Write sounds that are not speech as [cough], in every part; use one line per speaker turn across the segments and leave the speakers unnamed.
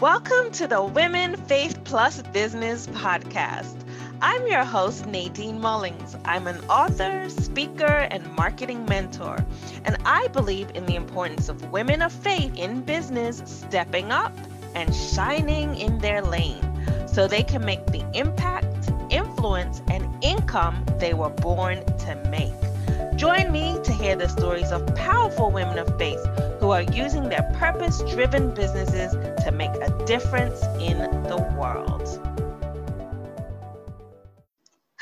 Welcome to the Women Faith Plus Business Podcast. I'm your host, Nadine Mullings. I'm an author, speaker, and marketing mentor, and I believe in the importance of women of faith in business stepping up and shining in their lane so they can make the impact, influence, and income they were born to make. Join me to hear the stories of powerful women of faith who are using their purpose driven businesses to make a difference in the world.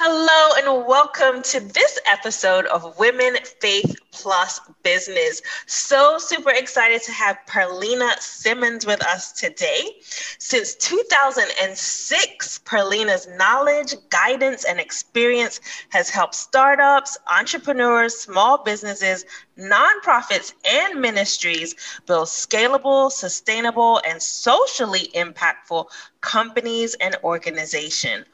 Hello, and welcome to this episode of Women Faith Plus Business. So super excited to have Pearlina Simmons with us today. Since 2006, Pearlina's knowledge, guidance, and experience has helped startups, entrepreneurs, small businesses, nonprofits, and ministries build scalable, sustainable, and socially impactful companies and organizations.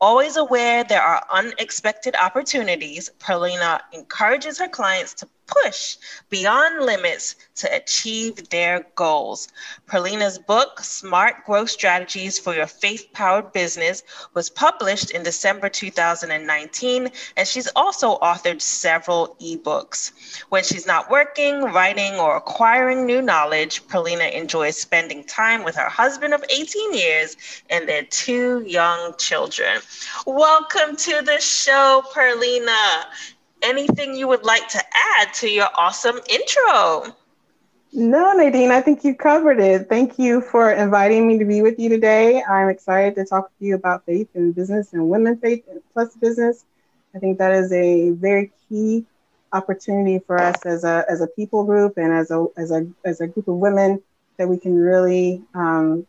Always aware there are unexpected opportunities, Pearlina encourages her clients to push beyond limits to achieve their goals. Pearlina's book, Smart Growth Strategies for Your Faith Powered Business, was published in December 2019, and she's also authored several ebooks. When she's not working, writing, or acquiring new knowledge, Pearlina enjoys spending time with her husband of 18 years and their two young children. Welcome to the show, Pearlina anything you would like to add to your awesome intro?
No, Nadine, I think you covered it. Thank you for inviting me to be with you today. I'm excited to talk to you about faith and business and women faith plus business. I think that is a very key opportunity for us as a, as a people group and as a, as a, as a group of women that we can really, um,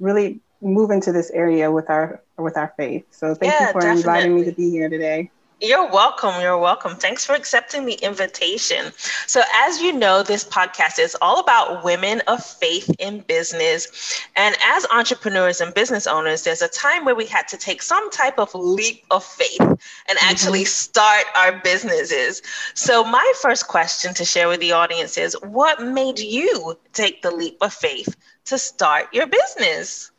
really move into this area with our, with our faith. So thank yeah, you for definitely. inviting me to be here today.
You're welcome. You're welcome. Thanks for accepting the invitation. So, as you know, this podcast is all about women of faith in business. And as entrepreneurs and business owners, there's a time where we had to take some type of leap of faith and actually mm-hmm. start our businesses. So, my first question to share with the audience is what made you take the leap of faith to start your business?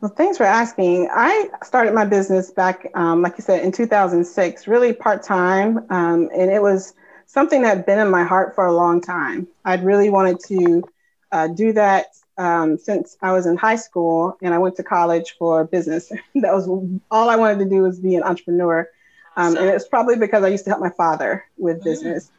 Well, thanks for asking. I started my business back, um, like you said, in 2006, really part time. Um, and it was something that had been in my heart for a long time. I'd really wanted to uh, do that um, since I was in high school and I went to college for business. [laughs] that was all I wanted to do was be an entrepreneur. Um, and it's probably because I used to help my father with mm. business.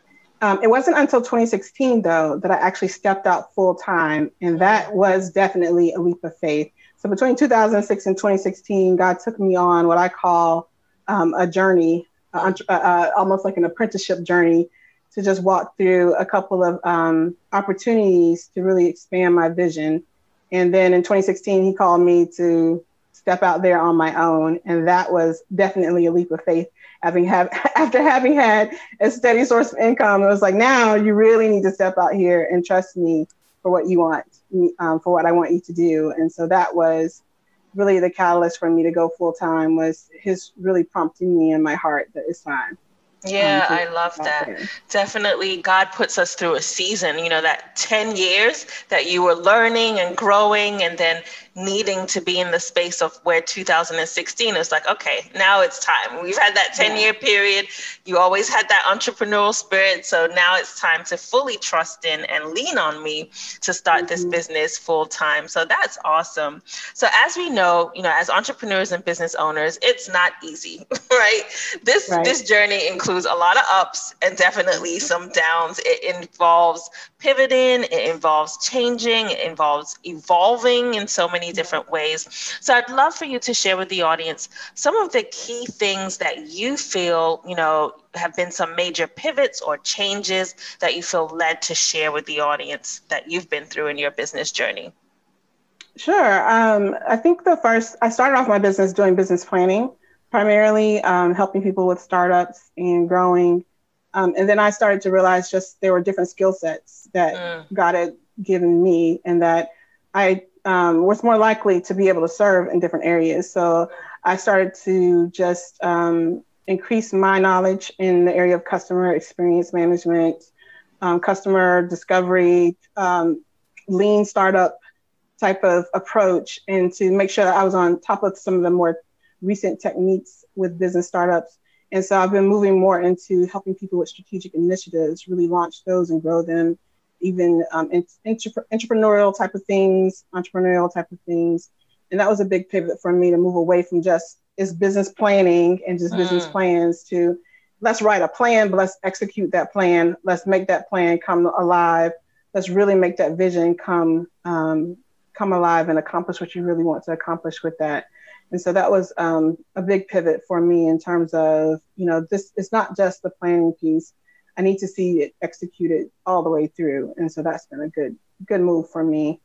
Um, it wasn't until 2016, though, that I actually stepped out full time. And that was definitely a leap of faith so between 2006 and 2016, God took me on what I call um, a journey, uh, uh, almost like an apprenticeship journey, to just walk through a couple of um, opportunities to really expand my vision. And then in 2016, He called me to step out there on my own, and that was definitely a leap of faith. Having have [laughs] after having had a steady source of income, it was like now you really need to step out here and trust me for what you want, um, for what I want you to do. And so that was really the catalyst for me to go full time was his really prompting me in my heart that it's time.
Yeah, um, I love that. There. Definitely, God puts us through a season, you know, that 10 years that you were learning and growing, and then needing to be in the space of where 2016 is like, okay, now it's time. We've had that 10 year period. You always had that entrepreneurial spirit. So now it's time to fully trust in and lean on me to start mm-hmm. this business full time. So that's awesome. So as we know, you know, as entrepreneurs and business owners, it's not easy, [laughs] right? This right. this journey includes a lot of ups and definitely some downs. It involves pivoting, it involves changing, it involves evolving in so many different ways. So I'd love for you to share with the audience some of the key things that you feel, you know, have been some major pivots or changes that you feel led to share with the audience that you've been through in your business journey.
Sure. Um, I think the first, I started off my business doing business planning, primarily um, helping people with startups and growing. Um, and then I started to realize just there were different skill sets that mm. God had given me and that I um, was more likely to be able to serve in different areas. So I started to just um, increase my knowledge in the area of customer experience management, um, customer discovery, um, lean startup type of approach and to make sure that I was on top of some of the more recent techniques with business startups. And so I've been moving more into helping people with strategic initiatives, really launch those and grow them, even um, entrepreneurial type of things, entrepreneurial type of things. And that was a big pivot for me to move away from just is business planning and just mm. business plans to let's write a plan, but let's execute that plan. Let's make that plan come alive. Let's really make that vision come um, come alive and accomplish what you really want to accomplish with that. And so that was um, a big pivot for me in terms of, you know, this it's not just the planning piece. I need to see it executed all the way through. And so that's been a good, good move for me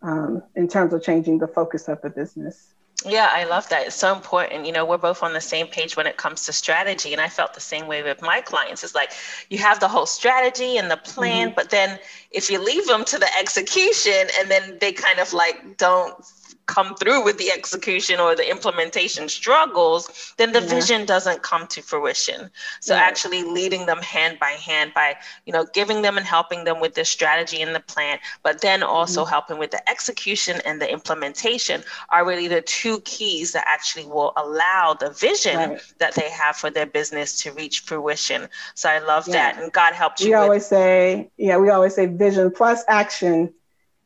um, in terms of changing the focus of the business.
Yeah, I love that. It's so important. You know, we're both on the same page when it comes to strategy. And I felt the same way with my clients. It's like you have the whole strategy and the plan, mm-hmm. but then if you leave them to the execution and then they kind of like don't come through with the execution or the implementation struggles, then the yeah. vision doesn't come to fruition. So yeah. actually leading them hand by hand by, you know, giving them and helping them with the strategy and the plan, but then also mm-hmm. helping with the execution and the implementation are really the two keys that actually will allow the vision right. that they have for their business to reach fruition. So I love yeah. that. And God helped you.
We always say, yeah, we always say vision plus action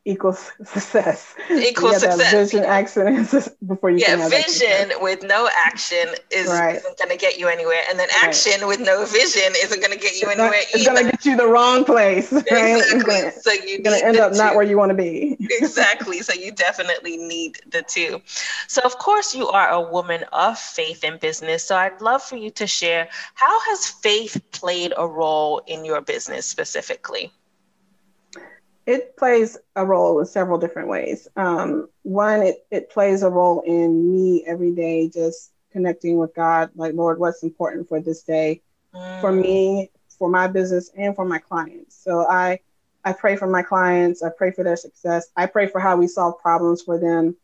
equals [laughs] success.
Equals success.
Vision, action [laughs] before you.
Yeah, vision with no action is, right. isn't going to get you anywhere, and then action right. with no vision isn't going to get you
it's
anywhere.
Not, it's going to get you the wrong place. [laughs] Right? Exactly. Gonna, so you're going to end up two. not where you want to be.
exactly. So you definitely need the two. So of course you are a woman of faith in business. So I'd love for you to share how has faith played a role in your business specifically
it plays a role in several different ways. Um, one, it, it plays a role in me every day, just connecting with God, like, Lord, what's important for this day, mm. for me, for my business, and for my clients. So I, I pray for my clients. I pray for their success. I pray for how we solve problems for them.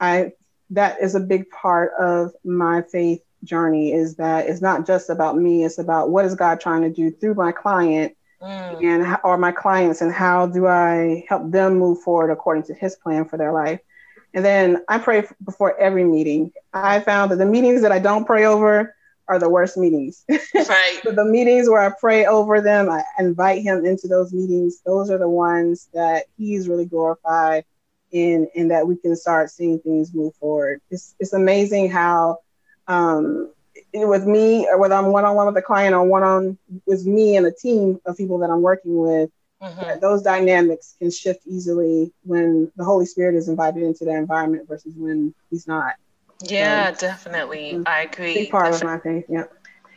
I that is a big part of my faith journey. Is that it's not just about me. It's about what is God trying to do through my client mm. and or my clients and how do I help them move forward according to his plan for their life. And then I pray before every meeting. I found that the meetings that I don't pray over are the worst meetings. [laughs]
Right.
so the meetings where I pray over them, I invite him into those meetings. Those are the ones that he's really glorified in, and that we can start seeing things move forward. It's it's amazing how um, with me or whether I'm one on one with um, a client or one on with me and a team of people that I'm working with, mm-hmm. those dynamics can shift easily when the Holy Spirit is invited into that environment versus when he's not.
Yeah, so, definitely. Mm-hmm. I agree.
Big part of my faith. Yeah.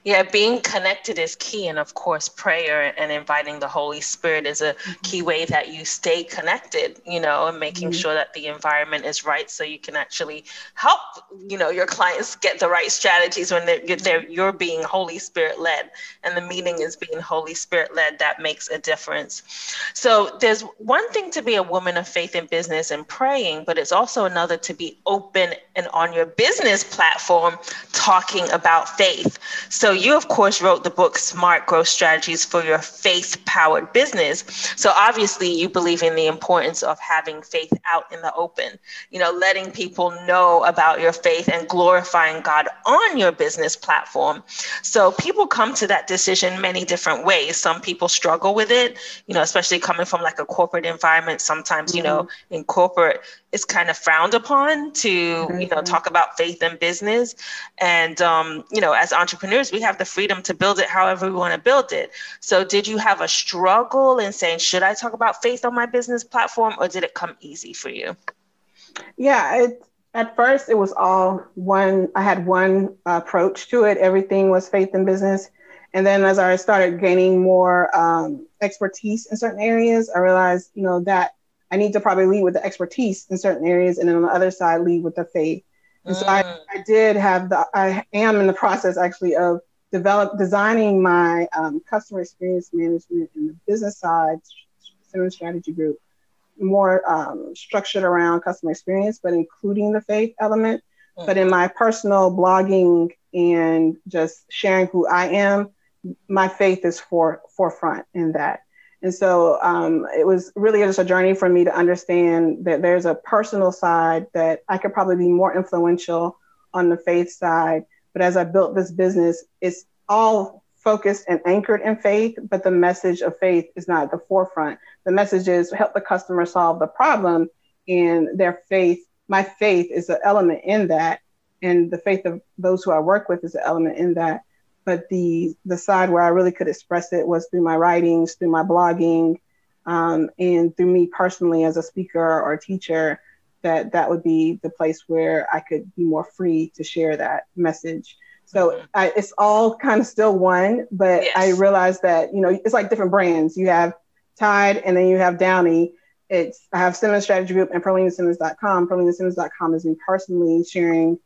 Yeah, being connected is key. And of course, prayer and inviting the Holy Spirit is a mm-hmm. key way that you stay connected, you know, and making mm-hmm. sure that the environment is right so you can actually help, you know, your clients get the right strategies when they're, they're you're being Holy Spirit led and the meeting is being Holy Spirit led. That makes a difference. So there's one thing to be a woman of faith in business and praying, but it's also another to be open and on your business platform talking about faith. So you, of course, wrote the book Smart Growth Strategies for Your Faith Powered Business. So obviously, you believe in the importance of having faith out in the open, you know, letting people know about your faith and glorifying God on your business platform. So people come to that decision many different ways. Some people struggle with it, you know, especially coming from like a corporate environment. Sometimes, mm-hmm. you know, mm-hmm. in corporate, it's kind of frowned upon to, mm-hmm. you know, mm-hmm. talk about faith and business. And, um, you know, as entrepreneurs, we have the freedom to build it however we want to build it. So, did you have a struggle in saying, should I talk about faith on my business platform, or did it come easy for you?
Yeah, it, at first it was all one. I had one approach to it. Everything was faith and business. And then as I started gaining more um, expertise in certain areas, I realized, you know, that I need to probably lead with the expertise in certain areas, and then on the other side, lead with the faith. And mm. so I, mm. I did have the, I am in the process actually of develop designing my um, customer experience management and the business side center strategy group more um, structured around customer experience, but including the faith element. Mm-hmm. But in my personal blogging and just sharing who I am, my faith is for forefront in that. And so um, it was really just a journey for me to understand that there's a personal side that I could probably be more influential on the faith side. But as I built this business, it's all focused and anchored in faith, but the message of faith is not at the forefront. The message is help the customer solve the problem, and their faith, my faith is an element in that, and the faith of those who I work with is an element in that but the the side where I really could express it was through my writings, through my blogging, um, and through me personally as a speaker or a teacher. That that would be the place where I could be more free to share that message. So mm-hmm. I, it's all kind of still one, but yes. I realized that you know it's like different brands. You have Tide, and then you have Downy. It's I have Simmons Strategy Group and PearlinaSimmons.com. PearlinaSimmons.com is me personally sharing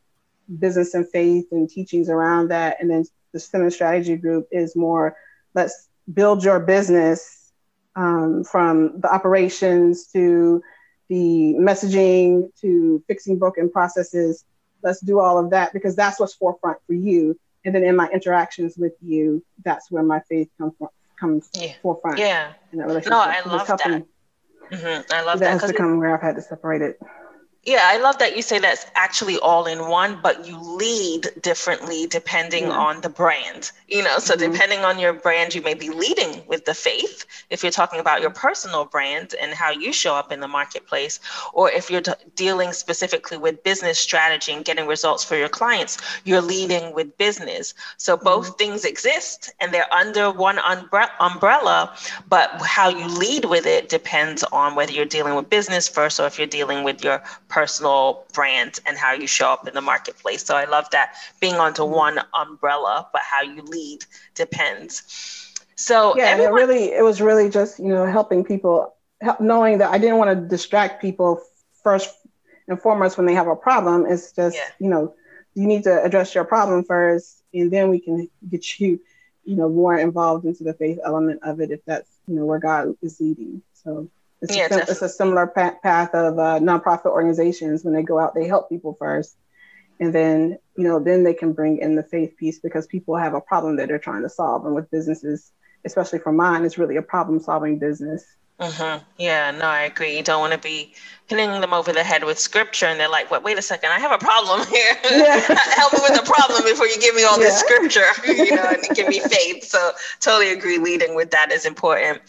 business and faith and teachings around that, and then the Simmons Strategy Group is more let's build your business um, from the operations to the messaging to fixing broken processes. Let's do all of that because that's what's forefront for you. And then in my interactions with you, that's where my faith comes from, comes
yeah.
forefront.
Yeah. In that relationship. No, I love that. Mm-hmm. I love
that.
That
has become where I've had to separate it.
Yeah, I love that you say that's actually all in one, but you lead differently depending yeah. on the brand. You know, so mm-hmm. depending on your brand, you may be leading with the faith if you're talking about your personal brand and how you show up in the marketplace, or if you're dealing specifically with business strategy and getting results for your clients, you're leading with business. So both mm-hmm. things exist and they're under one umbre- umbrella, but how you lead with it depends on whether you're dealing with business first or if you're dealing with your personal brand and how you show up in the marketplace. So I love that being under mm-hmm. one umbrella, but how you lead depends. So
yeah, everyone- it really it was really just you know helping people, help, knowing that I didn't want to distract people first and foremost when they have a problem. It's just yeah. you know you need to address your problem first, and then we can get you you know more involved into the faith element of it if that's you know where God is leading. So it's, yeah, a, it's a similar path of uh, nonprofit organizations. When they go out, they help people first, and then you know then they can bring in the faith piece because people have a problem that they're trying to solve. And with businesses, especially for mine, it's really a problem solving business.
Mm-hmm. Yeah, no, I agree. You don't want to be hitting them over the head with scripture and they're like, "What? Wait a second, I have a problem [laughs] here. Yeah. Help me with the problem before you give me all yeah. this scripture, [laughs] you know, and give me [laughs] faith." So, totally agree. Leading with that is important.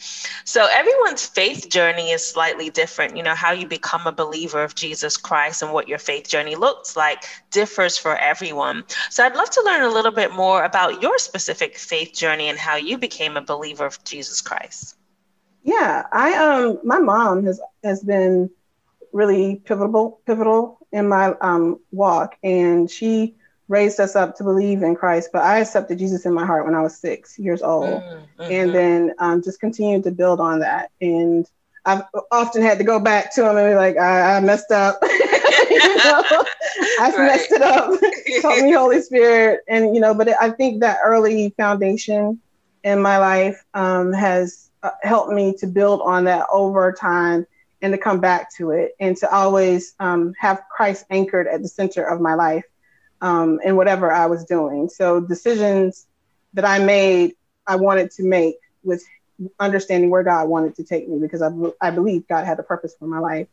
So, everyone's faith journey is slightly different. You know, how you become a believer of Jesus Christ and what your faith journey looks like differs for everyone. So, I'd love to learn a little bit more about your specific faith journey and how you became a believer of Jesus Christ.
Yeah, I um my mom has has been really pivotal pivotal in my um walk and she raised us up to believe in Christ, but I accepted Jesus in my heart when I was six years old, mm-hmm. and then um, just continued to build on that. And I've often had to go back to him and be like, I, I messed up. [laughs] you know, [laughs] I right. messed it up. [laughs] Help me, Holy Spirit. And you know, but I think that early foundation in my life um, has uh, helped me to build on that over time and to come back to it and to always um, have Christ anchored at the center of my life um, in whatever I was doing. So decisions that I made, I wanted to make with understanding where God wanted to take me because I, I believe God had a purpose for my life.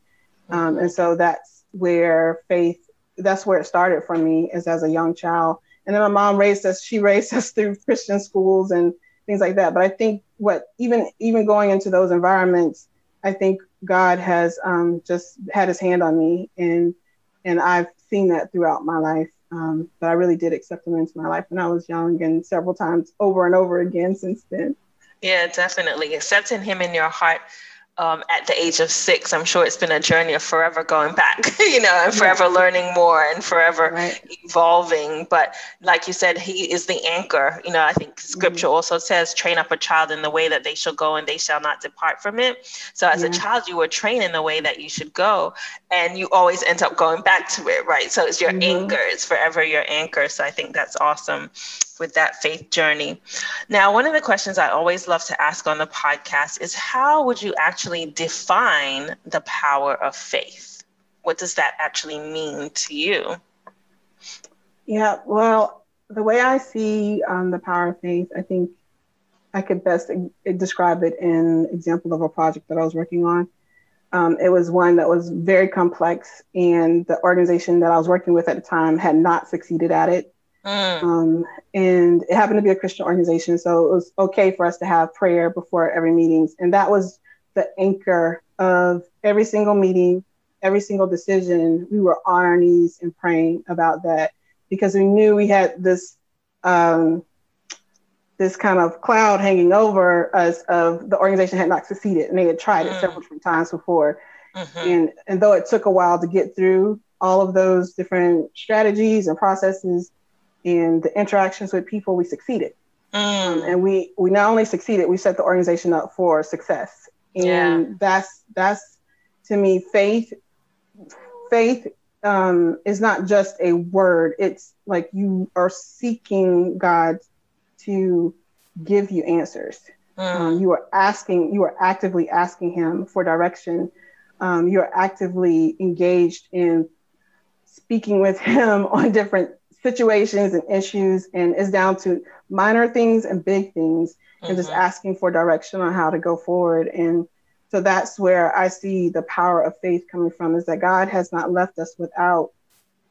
Um, and so that's where faith, that's where it started for me is as a young child. And then my mom raised us, she raised us through Christian schools and things like that. But I think what even even going into those environments, I think God has um, just had His hand on me, and and I've seen that throughout my life. Um, but I really did accept Him into my life when I was young, and several times over and over again since then.
Yeah, definitely accepting Him in your heart um, at the age of six, I'm sure it's been a journey of forever going back, [laughs] you know, and forever yeah. learning more and forever right. evolving. But like you said, he is the anchor. You know, I think scripture mm-hmm. also says, train up a child in the way that they shall go and they shall not depart from it. So as yeah. a child, you were trained in the way that you should go and you always end up going back to it, right? So it's your mm-hmm. anchor, it's forever your anchor. So I think that's awesome with that faith journey. Now, one of the questions I always love to ask on the podcast is how would you actually define the power of faith? What does that actually mean to you?
Yeah, well, the way I see um, the power of faith, I think I could best describe it in example of a project that I was working on. Um, it was one that was very complex, and the organization that I was working with at the time had not succeeded at it. Mm. Um, and it happened to be a Christian organization, so it was okay for us to have prayer before every meetings, and that was the anchor of every single meeting, every single decision. We were on our knees and praying about that because we knew we had this um, this kind of cloud hanging over us of the organization had not succeeded and they had tried mm-hmm. it several different times before. Mm-hmm. And, and though it took a while to get through all of those different strategies and processes and the interactions with people, we succeeded. Mm. Um, and we, we not only succeeded, we set the organization up for success. And yeah. that's, that's to me, faith, faith um, is not just a word. It's like you are seeking God to give you answers. Mm. Um, you are asking, you are actively asking Him for direction. Um, you are actively engaged in speaking with Him [laughs] on different situations and issues, and it's down to minor things and big things, mm-hmm. and just mm-hmm. asking for direction on how to go forward. And so that's where I see the power of faith coming from is that God has not left us without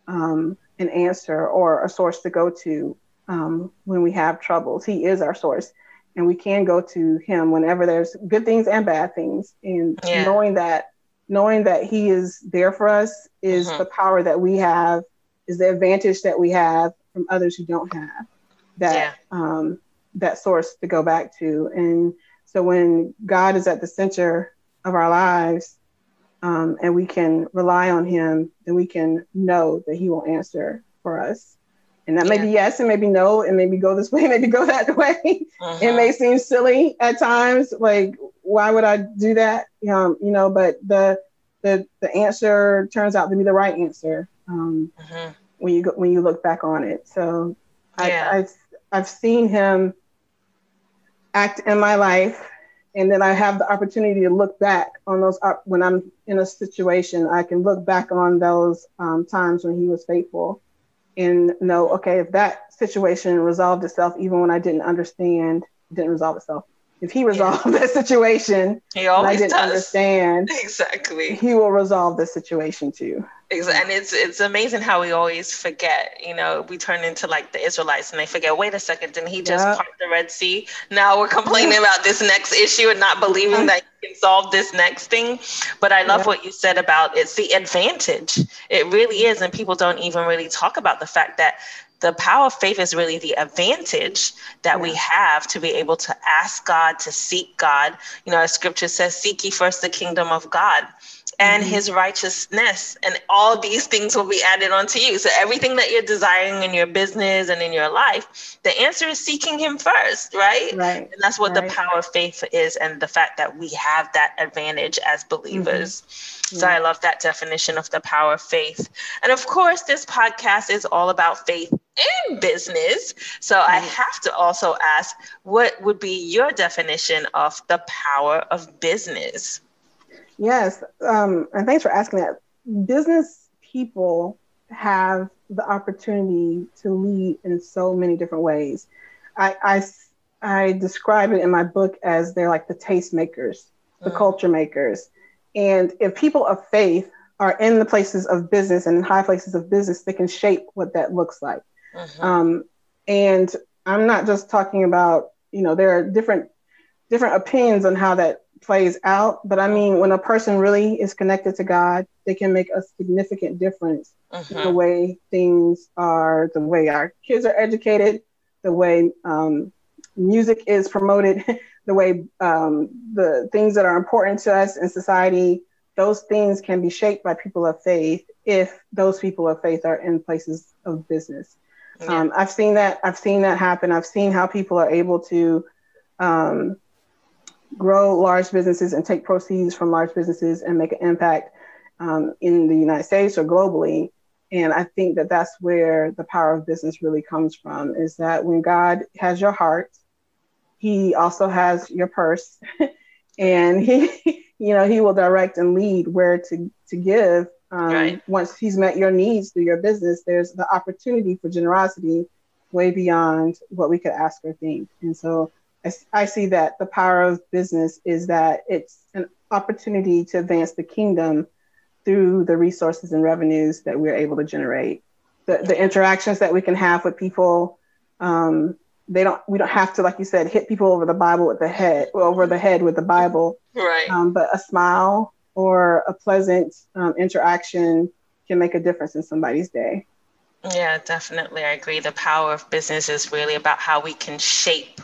um, an answer or a source to go to um, when we have troubles. He is our source, and we can go to Him whenever there's good things and bad things. And yeah. knowing that, knowing that He is there for us is mm-hmm. the power that we have, is the advantage that we have from others who don't have that yeah. um, that source to go back to. And so when God is at the center of our lives. Um, and we can rely on him, then we can know that he will answer for us. And that yeah. may be yes, and maybe no, and maybe go this [laughs] way, maybe go that way. Uh-huh. It may seem silly at times, like why would I do that? Um, you know, but the the the answer turns out to be the right answer um, uh-huh. when you go, when you look back on it. So yeah. I, I've I've seen him act in my life, and then I have the opportunity to look back on those up when I'm in a situation. I can look back on those um, times when he was faithful and know, okay, if that situation resolved itself, even when I didn't understand, didn't resolve itself. If he resolved [laughs] yeah. that situation,
he always
I didn't
does.
understand. [laughs]
Exactly.
He will resolve the situation too.
And it's it's amazing how we always forget. You know, we turn into like the Israelites and they forget, wait a second, didn't he just yep. part the Red Sea? Now we're complaining about this next issue and not believing that he can solve this next thing. But I love yep. what you said about it's the advantage. It really is. And people don't even really talk about the fact that the power of faith is really the advantage that we have to be able to ask God, to seek God. You know, as scripture says, seek ye first the kingdom of God and mm-hmm. his righteousness and all these things will be added onto you. So everything that you're desiring in your business and in your life the answer is seeking him first right?
Right
and that's what
right.
the power of faith is and the fact that we have that advantage as believers. Mm-hmm. so i love that definition of the power of faith. And of course this podcast is all about faith in business. So i have to also ask what would be your definition of the power of business
Yes, um, and thanks for asking that. Business people have the opportunity to lead in so many different ways. I, I, I describe it in my book as they're like the tastemakers, the mm. culture makers. And if people of faith are in the places of business and in high places of business, they can shape what that looks like. Mm-hmm. Um, and I'm not just talking about, you know, there are different different opinions on how that plays out. But I mean, when a person really is connected to God, they can make a significant difference uh-huh. in the mm-hmm. way things are, the way our kids are educated, the way um, music is promoted, [laughs] the way um, the things that are important to us in society, those things can be shaped by people of faith if those people of faith are in places of business. Yeah. Um, I've seen that. I've seen that happen. I've seen how people are able to um, grow large businesses and take proceeds from large businesses and make an impact um, in the United States or globally. And I think that that's where the power of business really comes from is that when God has your heart, he also has your purse [laughs] and he, [laughs] you know, he will direct and lead where to, to give. Um, right. Once he's met your needs through your business, there's the opportunity for generosity way beyond what we could ask or think. And so I, I see that the power of business is that it's an opportunity to advance the kingdom through the resources and revenues that we're able to generate. The, the interactions that we can have with people, um, they don't we don't have to like you said hit people over the bible with the head over the head with the bible.
Right.
Um, but a smile or a pleasant um, interaction can make a difference in somebody's day.
Yeah definitely. I agree. The power of business is really about how we can shape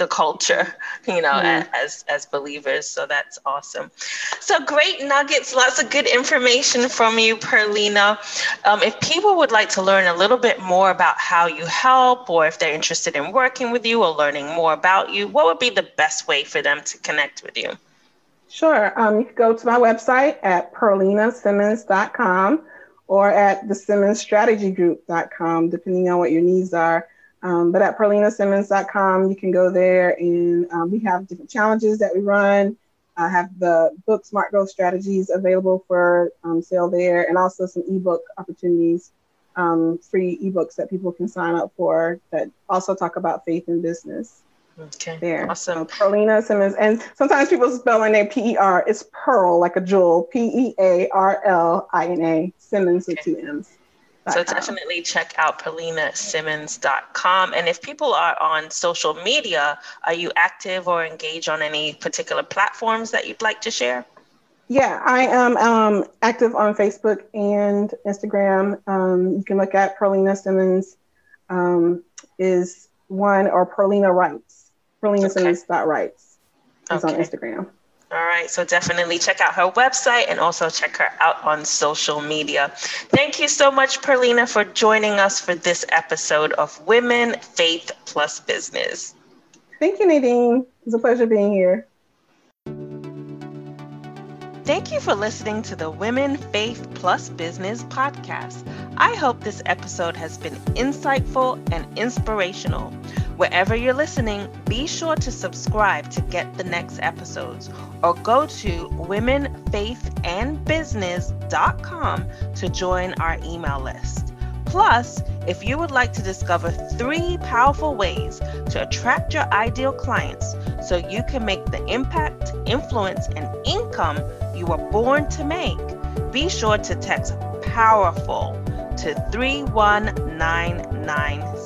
the culture, you know, mm. as as believers. So that's awesome. So great nuggets, lots of good information from you, Pearlina. Um, if people would like to learn a little bit more about how you help, or if they're interested in working with you or learning more about you, what would be the best way for them to connect with you?
Sure. Um, you can go to my website at pearlinasimmons.com or at the simmonsstrategygroup.com, depending on what your needs are. Um, but at pearlinasimmons.com, you can go there and um, we have different challenges that we run. I have the book Smart Growth Strategies available for um, sale there and also some ebook opportunities, um, free ebooks that people can sign up for that also talk about faith and business.
Okay.
There.
Awesome.
So Pearlina Simmons. And sometimes people spell my name P E R. It's Pearl, like a jewel. P E A R L I N A. Simmons okay. with two M's.
So definitely check out pearlinasimmons.com. And if people are on social media, are you active or engaged on any particular platforms that you'd like to share?
Yeah, I am um, active on Facebook and Instagram. Um, you can look at Pearlina Simmons um, is one or Pearlina Writes. Pearlina okay. Simmons dot Writes is okay. on Instagram.
All right, so definitely check out her website and also check her out on social media. Thank you so much, Pearlina, for joining us for this episode of Women, Faith Plus Business.
Thank you, Nadine. It's a pleasure being here.
Thank you for listening to the Women, Faith Plus Business podcast. I hope this episode has been insightful and inspirational. Wherever you're listening, be sure to subscribe to get the next episodes or go to womenfaithandbusiness.com to join our email list. Plus, if you would like to discover three powerful ways to attract your ideal clients so you can make the impact, influence, and income you were born to make, be sure to text POWERFUL to 31996